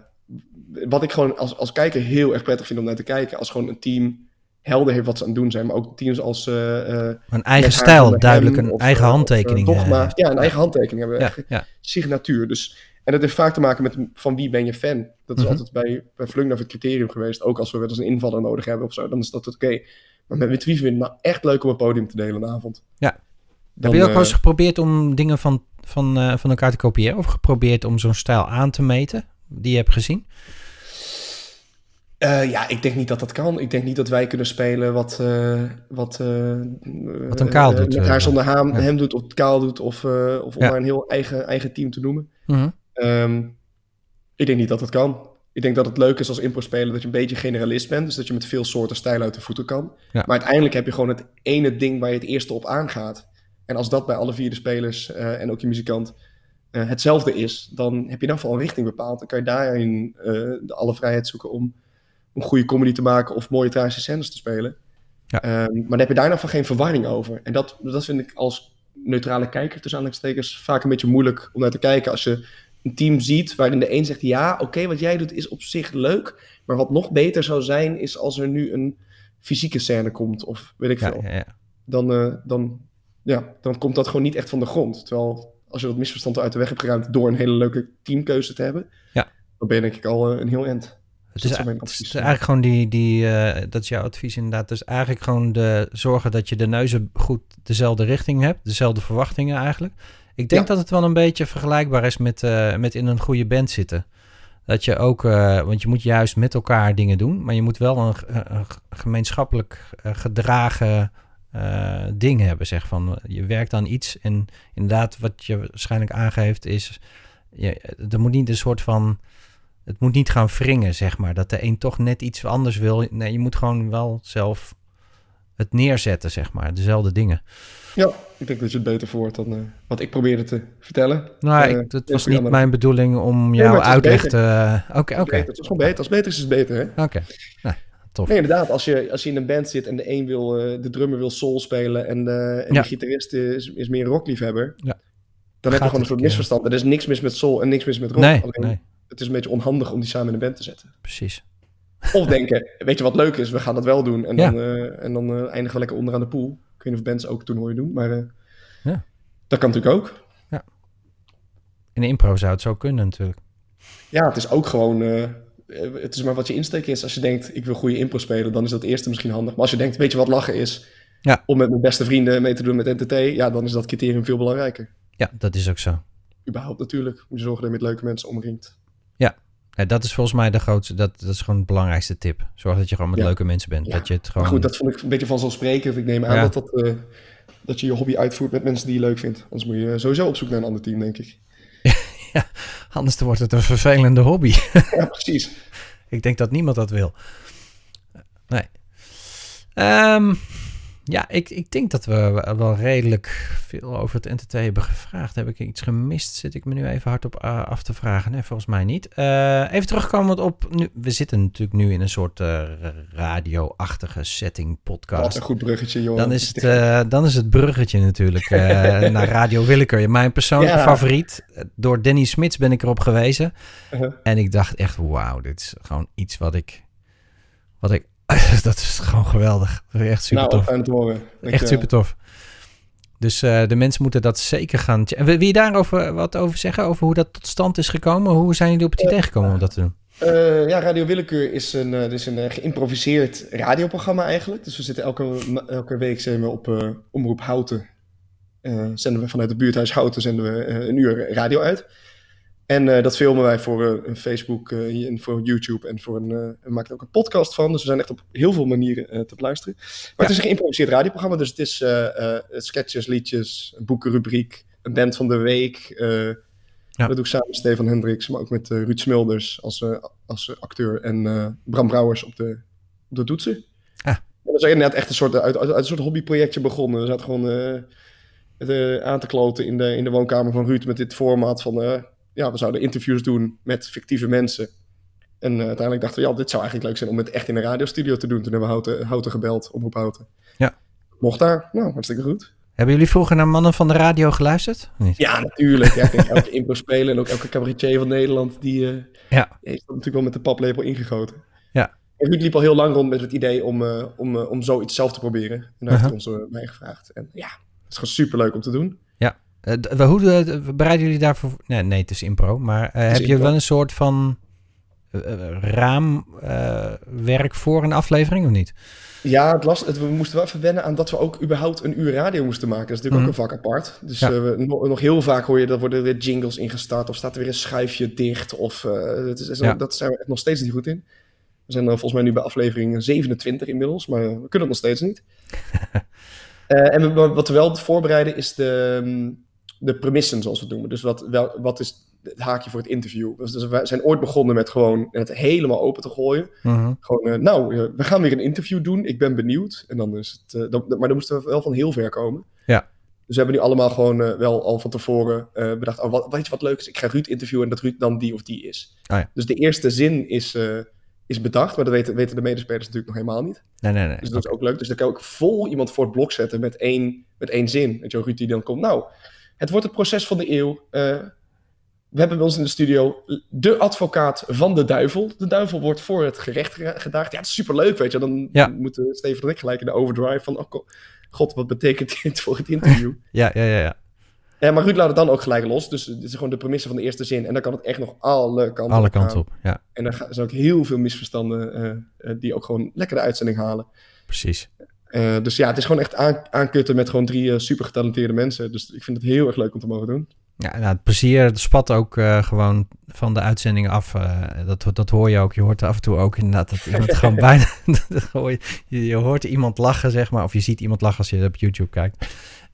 wat ik gewoon als, als kijker heel erg prettig vind om naar te kijken. Als gewoon een team helder heeft wat ze aan het doen zijn. Maar ook teams als... eh, eh, Een eigen stijl, duidelijk een of, eigen eh, of, handtekening. Dogma. ja, een eigen handtekening hebben. ja, ja, signatuur. Dus, en dat heeft vaak te maken met van wie ben je fan. Dat is Mhm. altijd bij, bij Flungnav het criterium geweest. Ook als we wel eens een invaller nodig hebben of zo, dan is dat oké. Maar met, wie vind het nou echt leuk om een podium te delen een avond? Ja. Dan, Heb je ook wel eens geprobeerd om dingen van, van, van elkaar te kopiëren? Of geprobeerd om zo'n stijl aan te meten? Die je hebt gezien? Eh, ja, ik denk niet dat dat kan. Ik denk niet dat wij kunnen spelen wat... eh, wat, eh, Wat een Kaal doet, Met haar zonder ja. hem doet of Kaal doet. Of, of om Ja. maar een heel eigen, eigen team te noemen. Mhm. Ehm, ik denk niet dat het kan. Ik denk dat het leuk is als impro-speler dat je een beetje generalist bent. Dus dat je met veel soorten stijlen uit de voeten kan. Ja. Maar uiteindelijk heb je gewoon het ene ding waar je het eerste op aangaat. En als dat bij alle vier de spelers en ook je muzikant hetzelfde is, dan heb je ieder geval een richting bepaald. Dan kan je daarin de alle vrijheid zoeken om, om goede comedy te maken of mooie tragische scènes te spelen. Ja. Ehm, maar daar heb je daar nog van geen verwarring over. En dat, dat vind ik als neutrale kijker, tussen aanhalingstekens, vaak een beetje moeilijk om naar te kijken. Als je een team ziet waarin de een zegt: Ja, oké, wat jij doet is op zich leuk. Maar wat nog beter zou zijn, is als er nu een fysieke scène komt. Of weet ik veel. ja, ja. Dan, eh, dan, ja, dan komt dat gewoon niet echt van de grond. Terwijl als je dat misverstand uit de weg hebt geruimd door een hele leuke teamkeuze te hebben, Ja. dan ben je denk ik al eh, een heel end. Het dat is, het is eigenlijk gewoon die, die eh, dat is jouw advies inderdaad. Dus eigenlijk gewoon de zorgen dat je de neuzen goed dezelfde richting hebt, dezelfde verwachtingen eigenlijk. Ik denk Ja. dat het wel een beetje vergelijkbaar is met, eh, met in een goede band zitten. Dat je ook, eh, want je moet juist met elkaar dingen doen, maar je moet wel een, een gemeenschappelijk gedragen ding hebben. Zeg van, je werkt aan iets en inderdaad, wat je waarschijnlijk aangeeft, is je, er moet niet een soort van. Het moet niet gaan wringen, zeg maar. Dat de een toch net iets anders wil. Nee, je moet gewoon wel zelf het neerzetten, zeg maar. Dezelfde dingen. Ja, ik denk dat je het beter voor dan eh, wat ik probeerde te vertellen. Nou, Eh, ik, het was niet mijn bedoeling om Nee, jouw het is uitleg te... Oké, oké. Het is gewoon beter. Als beter is, is het beter, hè? Oké. Nou, tof. Nee, inderdaad. Als je, als je in een band zit en de een wil, eh, de drummer wil soul spelen en, eh, en Ja. de gitarist is, is meer rockliefhebber, Ja. dan heb je gewoon een soort misverstand. Er is niks mis met soul en niks mis met rock. Nee, Alleen, nee, het is een beetje onhandig om die samen in een band te zetten. precies. Of denken, weet je wat leuk is, we gaan dat wel doen. En Ja. dan, eh, en dan eh, eindigen we lekker onderaan de pool. Ik weet niet of bands ook toernooien doen, maar eh, Ja. dat kan natuurlijk ook. In de impro zou het zo kunnen natuurlijk. Ja, het is ook gewoon. het is maar wat je insteek is. Als je denkt, ik wil goede impro spelen, dan is dat eerste misschien handig. Maar als je denkt, weet je wat lachen is? Ja. Om met mijn beste vrienden mee te doen met NTT, ja, dan is dat criterium veel belangrijker. Ja, dat is ook zo. Überhaupt natuurlijk. Moet je zorgen dat je met leuke mensen omringt. Ja, dat is volgens mij de grootste... Dat, dat is gewoon het belangrijkste tip. Zorg dat je gewoon met Ja. leuke mensen bent. Ja. Dat je het gewoon... Maar goed, dat vond ik een beetje vanzelfsprekend. Ik neem aan Ja. dat, dat, eh, dat je je hobby uitvoert met mensen die je leuk vindt. Anders moet je sowieso op zoek naar een ander team, denk ik. Anders wordt het een vervelende hobby. Ja, precies. Ik denk dat niemand dat wil. Nee. Ehm, ja, ik, ik denk dat we wel redelijk veel over het NTT hebben gevraagd. Heb ik iets gemist? Zit ik me nu even hardop uh, af te vragen? Nee, volgens mij niet. Uh, even terugkomend op... Nu, we zitten natuurlijk nu in een soort uh, radio-achtige setting podcast. Wat een goed bruggetje, joh. Dan is het, uh, dan is het bruggetje natuurlijk naar Radio Willekeur. Mijn persoonlijke ja. favoriet. Door Danny Smits ben ik erop gewezen. -huh. En ik dacht echt, wauw, dit is gewoon iets wat ik... Wat ik dat is gewoon geweldig. Dat is echt super nou, tof. te horen. Echt uh, super tof. Dus uh, de mensen moeten dat zeker gaan. Wil je daarover wat over zeggen? Over hoe dat tot stand is gekomen? Hoe zijn jullie op het idee gekomen om dat te doen? Uh, ja, Radio Willekeur is een, uh, is een geïmproviseerd radioprogramma eigenlijk. Dus we zitten elke, elke week zijn we op Omroep Houten. zenden we vanuit het buurthuis Houten zenden we een uur radio uit. En uh, dat filmen wij voor uh, een Facebook uh, en voor YouTube en voor een, we maken er ook een podcast van. Dus we zijn echt op heel veel manieren te beluisteren. Maar ja. het is een geïmproviseerd radioprogramma, dus het is sketches, liedjes, een boekenrubriek, een band van de week. ja. Dat doe ik samen met Stefan Hendricks, maar ook met Ruud Smulders als, als acteur en Bram Brouwers op de, op de toetsen. Ah. En dat is inderdaad echt een soort, uit, uit, uit een soort hobbyprojectje begonnen. We zaten gewoon aan te kloten in de, in de woonkamer van Ruud met dit format van ja, we zouden interviews doen met fictieve mensen. En uh, uiteindelijk dachten we, ja, dit zou eigenlijk leuk zijn om het echt in een radiostudio te doen. Toen hebben we Houten, Houten gebeld, op Houten. Ja. Mocht daar, nou, hartstikke goed. Hebben jullie vroeger naar Mannen van de Radio geluisterd? Ja, natuurlijk. Ja, elke impro spelen en ook elke cabaretier van Nederland, die, uh, ja. heeft natuurlijk wel met de paplepel ingegoten. Ja. En Ruud liep al heel lang rond met het idee om, uh, om, om zoiets zelf te proberen. En daar -huh. heeft hij ons bij gevraagd. En ja, het is gewoon super leuk om te doen. Uh, hoe uh, bereiden jullie daarvoor? Nee, nee, het is impro. Maar uh, heb je wel een soort van raamwerk voor een aflevering of niet? Ja, het last, het, we moesten wel even wennen aan dat we ook überhaupt een uur radio moesten maken. Dat is natuurlijk mm. ook een vak apart. Dus ja. we, nog, nog, heel vaak hoor je dat worden weer jingles ingestart of staat er weer een schuifje dicht. Of, dat, is, ja. dat zijn we nog steeds niet goed in. We zijn volgens mij nu bij aflevering 27 inmiddels, maar we kunnen het nog steeds niet. en we, wat we wel voorbereiden is de... De premissen, zoals we het noemen. Dus wat, wel, wat is het haakje voor het interview? Dus, dus we zijn ooit begonnen met gewoon het helemaal open te gooien. Uh-huh. Gewoon, uh, nou, uh, we gaan weer een interview doen. Ik ben benieuwd. En dan is het, uh, dan, maar dan moesten we wel van heel ver komen. Ja. Dus we hebben nu allemaal gewoon wel al van tevoren bedacht... Oh, wat, weet je wat leuk is? Ik ga Ruud interviewen en dat Ruud dan die of die is. Oh, ja. Dus de eerste zin is, is bedacht. Maar dat weten, weten de medespelers natuurlijk nog helemaal niet. Nee, nee, nee. Dus dat okay. is ook leuk. Dus dan kan ik vol iemand voor het blok zetten met één, met één zin. Weet je, Ruud die dan komt... Nou, het wordt het proces van de eeuw. Uh, we hebben bij ons in de studio de advocaat van de duivel. De duivel wordt voor het gerecht gedaagd. Ja, het is superleuk, weet je. Dan ja. moeten Steven en ik gelijk in de overdrive van... Oh, god, wat betekent dit voor het interview? ja, ja, ja, ja. Ja, maar Ruud laat het dan ook gelijk los. Dus dit is gewoon de premisse van de eerste zin. En dan kan het echt nog alle kanten alle op. kanten op, ja. En dan zijn ook heel veel misverstanden uh, uh, die ook gewoon lekker de uitzending halen. Precies. Uh, dus ja, het is gewoon echt aan, aankutten met gewoon drie uh, super getalenteerde mensen. Dus ik vind het heel erg leuk om te mogen doen. Ja, nou, het plezier het spat ook uh, gewoon van de uitzendingen af. dat, dat hoor je ook. Je hoort af en toe ook inderdaad dat iemand gewoon bijna... je, je hoort iemand lachen, zeg maar. Of je ziet iemand lachen als je op YouTube kijkt.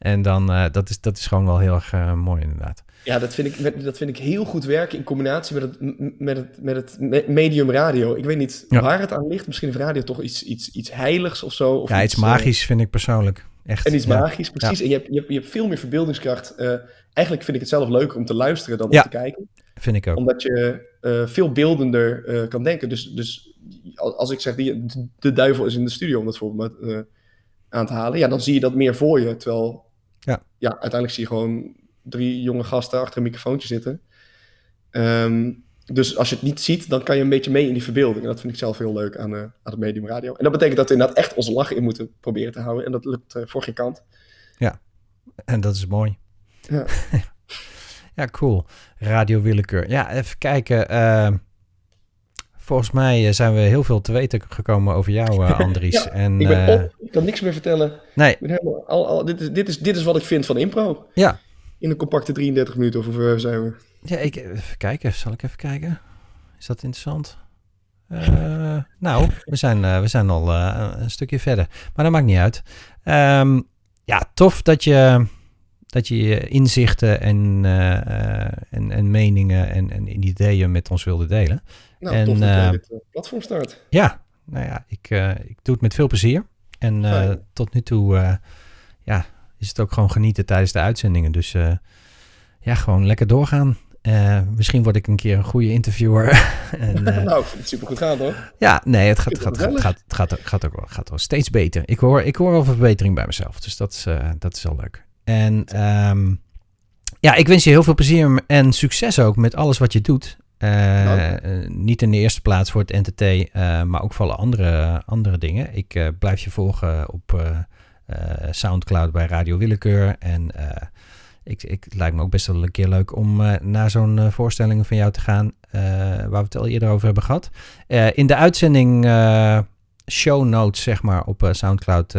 En dan, dat, is, dat is gewoon wel heel erg mooi inderdaad. Ja, dat vind, ik, dat vind ik heel goed werken in combinatie met het, met het, met het medium radio. Ik weet niet ja. waar het aan ligt. Misschien is radio toch iets, iets, iets heiligs of zo. Of ja, iets, iets magisch vind ik persoonlijk. Echt. En iets ja. magisch, precies. Ja. En je hebt, je, hebt, je hebt veel meer verbeeldingskracht. Uh, eigenlijk vind ik het zelf leuker om te luisteren dan om te kijken. vind ik ook. Omdat je uh, veel beeldender kan denken. Dus, dus als ik zeg, die, de duivel is in de studio, om dat voorbeeld aan te halen. Ja, dan zie je dat meer voor je. Terwijl, ja, ja uiteindelijk zie je gewoon drie jonge gasten achter een microfoontje zitten. Um, dus als je het niet ziet, dan kan je een beetje mee in die verbeelding. En dat vind ik zelf heel leuk aan, uh, aan het medium radio. En dat betekent dat we inderdaad echt onze lachen in moeten proberen te houden. En dat lukt uh, voor geen kant. Ja, en dat is mooi. Ja, ja cool. Radio Willekeur. Ja, even kijken. Uh, volgens mij zijn we heel veel te weten gekomen over jou, Andries. ja, en, ik ben op. Ik kan niks meer vertellen. Nee. Helemaal, al, al, dit, is, dit, is, dit is wat ik vind van impro. Ja, in een compacte 33 minuten, of hoe zijn we? Ja, ik, even kijken. Zal ik even kijken? Is dat interessant? Uh, nou, we zijn, uh, we zijn al uh, een stukje verder. Maar dat maakt niet uit. Um, ja, tof dat je, dat je inzichten en, en, en meningen en, en ideeën met ons wilde delen. Nou, en, tof dat jij dit platform start. Ja, nou ja, ik, ik doe het met veel plezier. En tot nu toe, ja, is het ook gewoon genieten tijdens de uitzendingen. Dus ja, gewoon lekker doorgaan. Uh, misschien word ik een keer een goede interviewer. en, uh, nou, ik vind het super goed gaan hoor. Ja, nee, het gaat, gaat, gaat, gaat, gaat, gaat, ook wel, gaat wel steeds beter. Ik hoor, ik hoor wel verbetering bij mezelf. Dus dat is, uh, dat is wel leuk. En um, ja, ik wens je heel veel plezier en succes ook met alles wat je doet. Uh, niet in de eerste plaats voor het NTT, uh, maar ook voor alle andere, andere dingen. Ik uh, blijf je volgen op Soundcloud bij Radio Willekeur. En ik, ik, het lijkt me ook best wel een keer leuk om naar zo'n uh, voorstelling van jou te gaan, waar we het al eerder over hebben gehad. in de uitzending show notes, zeg maar, op Soundcloud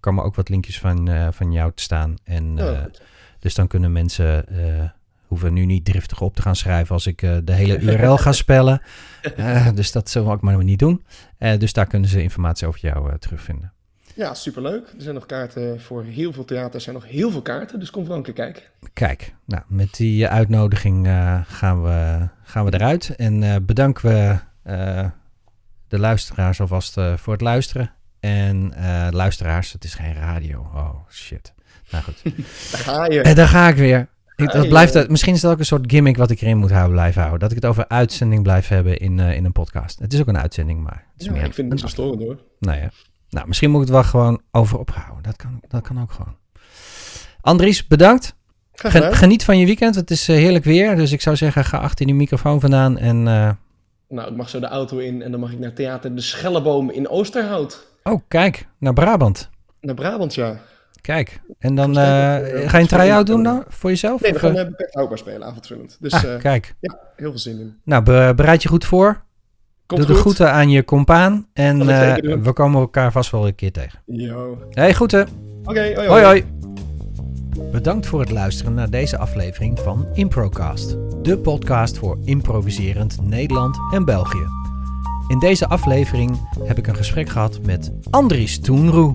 komen ook wat linkjes van, van jou te staan. En, oh, dus dan kunnen mensen hoeven nu niet driftig op te gaan schrijven als ik de hele URL ga spellen. dus dat zullen we ook maar niet doen. dus daar kunnen ze informatie over jou terugvinden. Ja, superleuk. Er zijn nog kaarten voor heel veel theaters. Er zijn nog heel veel kaarten, dus kom vooral een keer kijken. Kijk, nou, met die uitnodiging uh, gaan, we, gaan we eruit. En uh, bedanken we uh, de luisteraars alvast voor het luisteren. En luisteraars, het is geen radio. Oh, shit. Nou goed. daar ga je. En daar ga ik weer. Ik, dat blijft, misschien is dat ook een soort gimmick wat ik erin moet houden, blijven houden. Dat ik het over uitzending blijf hebben in, in een podcast. Het is ook een uitzending, maar... Het is ja, meer ik vind het niet zo storend hoor. Nou ja. Nou, misschien moet ik het wel gewoon over ophouden. Dat kan, dat kan ook gewoon. Andries, bedankt. Geniet van je weekend. Het is eh, heerlijk weer. Dus ik zou zeggen, ga achter die microfoon vandaan. En, uh... Nou, ik mag zo de auto in en dan mag ik naar Theater De Schelleboom in Oosterhout. Oh, kijk. Naar Brabant. Naar Brabant, ja. Kijk. En dan uh, ga je een try-out doen dan voor jezelf? Nee, we gaan beperkt houdbaar spelen, avondvullend. Dus ah, kijk. Ja, heel veel zin in. Nou, bereid je goed voor. Doe de groeten aan je compaan. En uh, we komen elkaar vast wel een keer tegen. Hey, groeten. Oké, okay, hoi, hoi. hoi Bedankt voor het luisteren naar deze aflevering van Improcast. De podcast voor improviserend Nederland en België. In deze aflevering heb ik een gesprek gehad met Andries Toenroe.